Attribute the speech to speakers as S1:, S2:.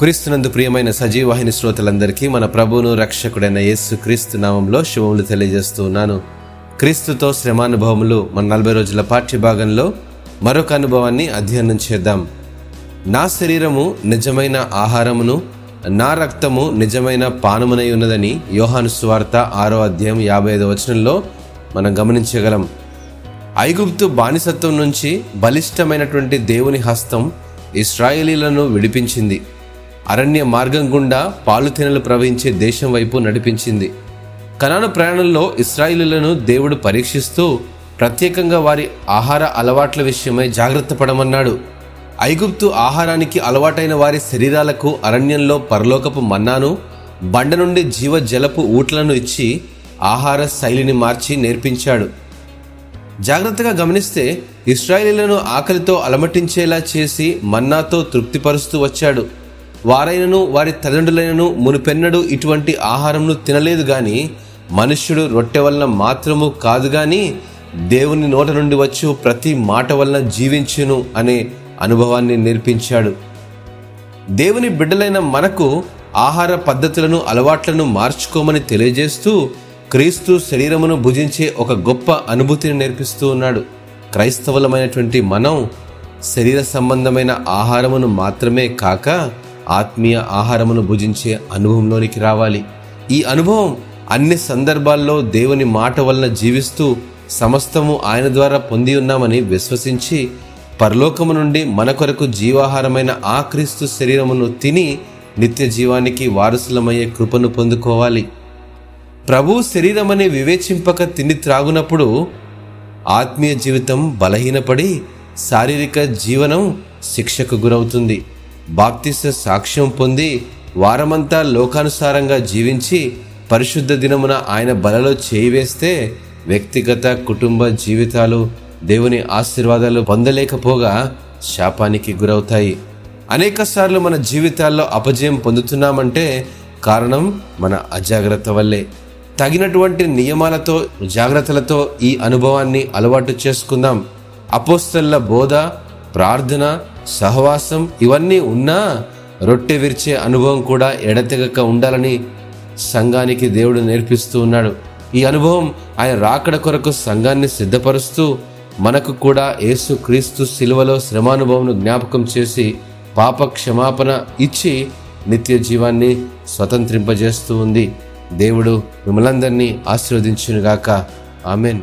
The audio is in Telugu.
S1: క్రీస్తునందు ప్రియమైన సజీవాహిని శ్రోతలందరికీ మన ప్రభువును రక్షకుడైన యేసు క్రీస్తు నామంలో శుభములు తెలియజేస్తూ ఉన్నాను. క్రీస్తుతో శ్రమానుభవములు మన నలభై రోజుల పాఠ్య భాగంలో మరొక అనుభవాన్ని అధ్యయనం చేద్దాం. నా శరీరము నిజమైన ఆహారమును నా రక్తము నిజమైన పానమునై ఉన్నదని యోహాను సువార్త ఆరో అధ్యాయం యాభై ఐదు వచనంలో మనం గమనించగలం. ఐగుప్తు బానిసత్వం నుంచి బలిష్టమైనటువంటి దేవుని హస్తం ఇస్రాయేలీలను విడిపించింది. అరణ్య మార్గం గుండా పాలుతెనలు ప్రవహించే దేశం వైపు నడిపించింది. కనాను ప్రయాణంలో ఇస్రాయిలులను దేవుడు పరీక్షిస్తూ ప్రత్యేకంగా వారి ఆహార అలవాట్ల విషయమై జాగ్రత్త పడమన్నాడు. ఐగుప్తు ఆహారానికి అలవాటైన వారి శరీరాలకు అరణ్యంలో పరలోకపు మన్నాను బండ నుండి జీవ జలపు ఊట్లను ఇచ్చి ఆహార శైలిని మార్చి నేర్పించాడు. జాగ్రత్తగా గమనిస్తే ఇస్రాయిలీలను ఆకలితో అలమటించేలా చేసి మన్నాతో తృప్తిపరుస్తూ వచ్చాడు. వారైనను వారి తల్లిదండ్రులైనను మునుపెన్నడు ఇటువంటి ఆహారంను తినలేదు గాని మనుష్యుడు రొట్టె వలన మాత్రము కాదు గాని దేవుని నోట నుండి వచ్చు ప్రతి మాట వలన జీవించును అనే అనుభవాన్ని నేర్పించాడు. దేవుని బిడ్డలైన మనకు ఆహార పద్ధతులను అలవాట్లను మార్చుకోమని తెలియజేస్తూ క్రీస్తు శరీరమును భుజించే ఒక గొప్ప అనుభూతిని నేర్పిస్తూ ఉన్నాడు. క్రైస్తవులమైనటువంటి మనం శరీర సంబంధమైన ఆహారమును మాత్రమే కాక ఆత్మీయ ఆహారమును భుజించే అనుభవంలోనికి రావాలి. ఈ అనుభవం అన్ని సందర్భాల్లో దేవుని మాట వలన జీవిస్తూ సమస్తము ఆయన ద్వారా పొంది ఉన్నామని విశ్వసించి పరలోకము నుండి మన కొరకు జీవాహారమైన ఆ క్రీస్తు శరీరమును తిని నిత్య జీవానికి వారసులమయ్యే కృపను పొందుకోవాలి. ప్రభు శరీరమని వివేచింపక తిని త్రాగునప్పుడు ఆత్మీయ జీవితం బలహీనపడి శారీరక జీవనం శిక్షకు గురవుతుంది. బాప్తిస్త సాక్ష్యం పొంది వారమంతా లోకానుసారంగా జీవించి పరిశుద్ధ దినమున ఆయన బలలో చేయివేస్తే వ్యక్తిగత కుటుంబ జీవితాలు దేవుని ఆశీర్వాదాలు పొందలేకపోగా శాపానికి గురవుతాయి. అనేక సార్లు మన జీవితాల్లో అపజయం పొందుతున్నామంటే కారణం మన అజాగ్రత్త వల్లే. తగినటువంటి నియమాలతో జాగ్రత్తలతో ఈ అనుభవాన్ని అలవాటు చేసుకుందాం. అపోస్తల్ల బోధ ప్రార్థన సహవాసం ఇవన్నీ ఉన్నా రొట్టె విరిచే అనుభవం కూడా ఎడతెగక ఉండాలని సంఘానికి దేవుడు నేర్పిస్తూ ఉన్నాడు. ఈ అనుభవం ఆయన రాకడ కొరకు సంఘాన్ని సిద్ధపరుస్తూ మనకు కూడా యేసు క్రీస్తు శిలువలో శ్రమానుభవంను జ్ఞాపకం చేసి పాప క్షమాపణ ఇచ్చి నిత్య జీవాన్ని స్వతంత్రింపజేస్తూ ఉంది. దేవుడు మిమ్మలందరినీ ఆశీర్వదించునుగాక. ఆమెన్.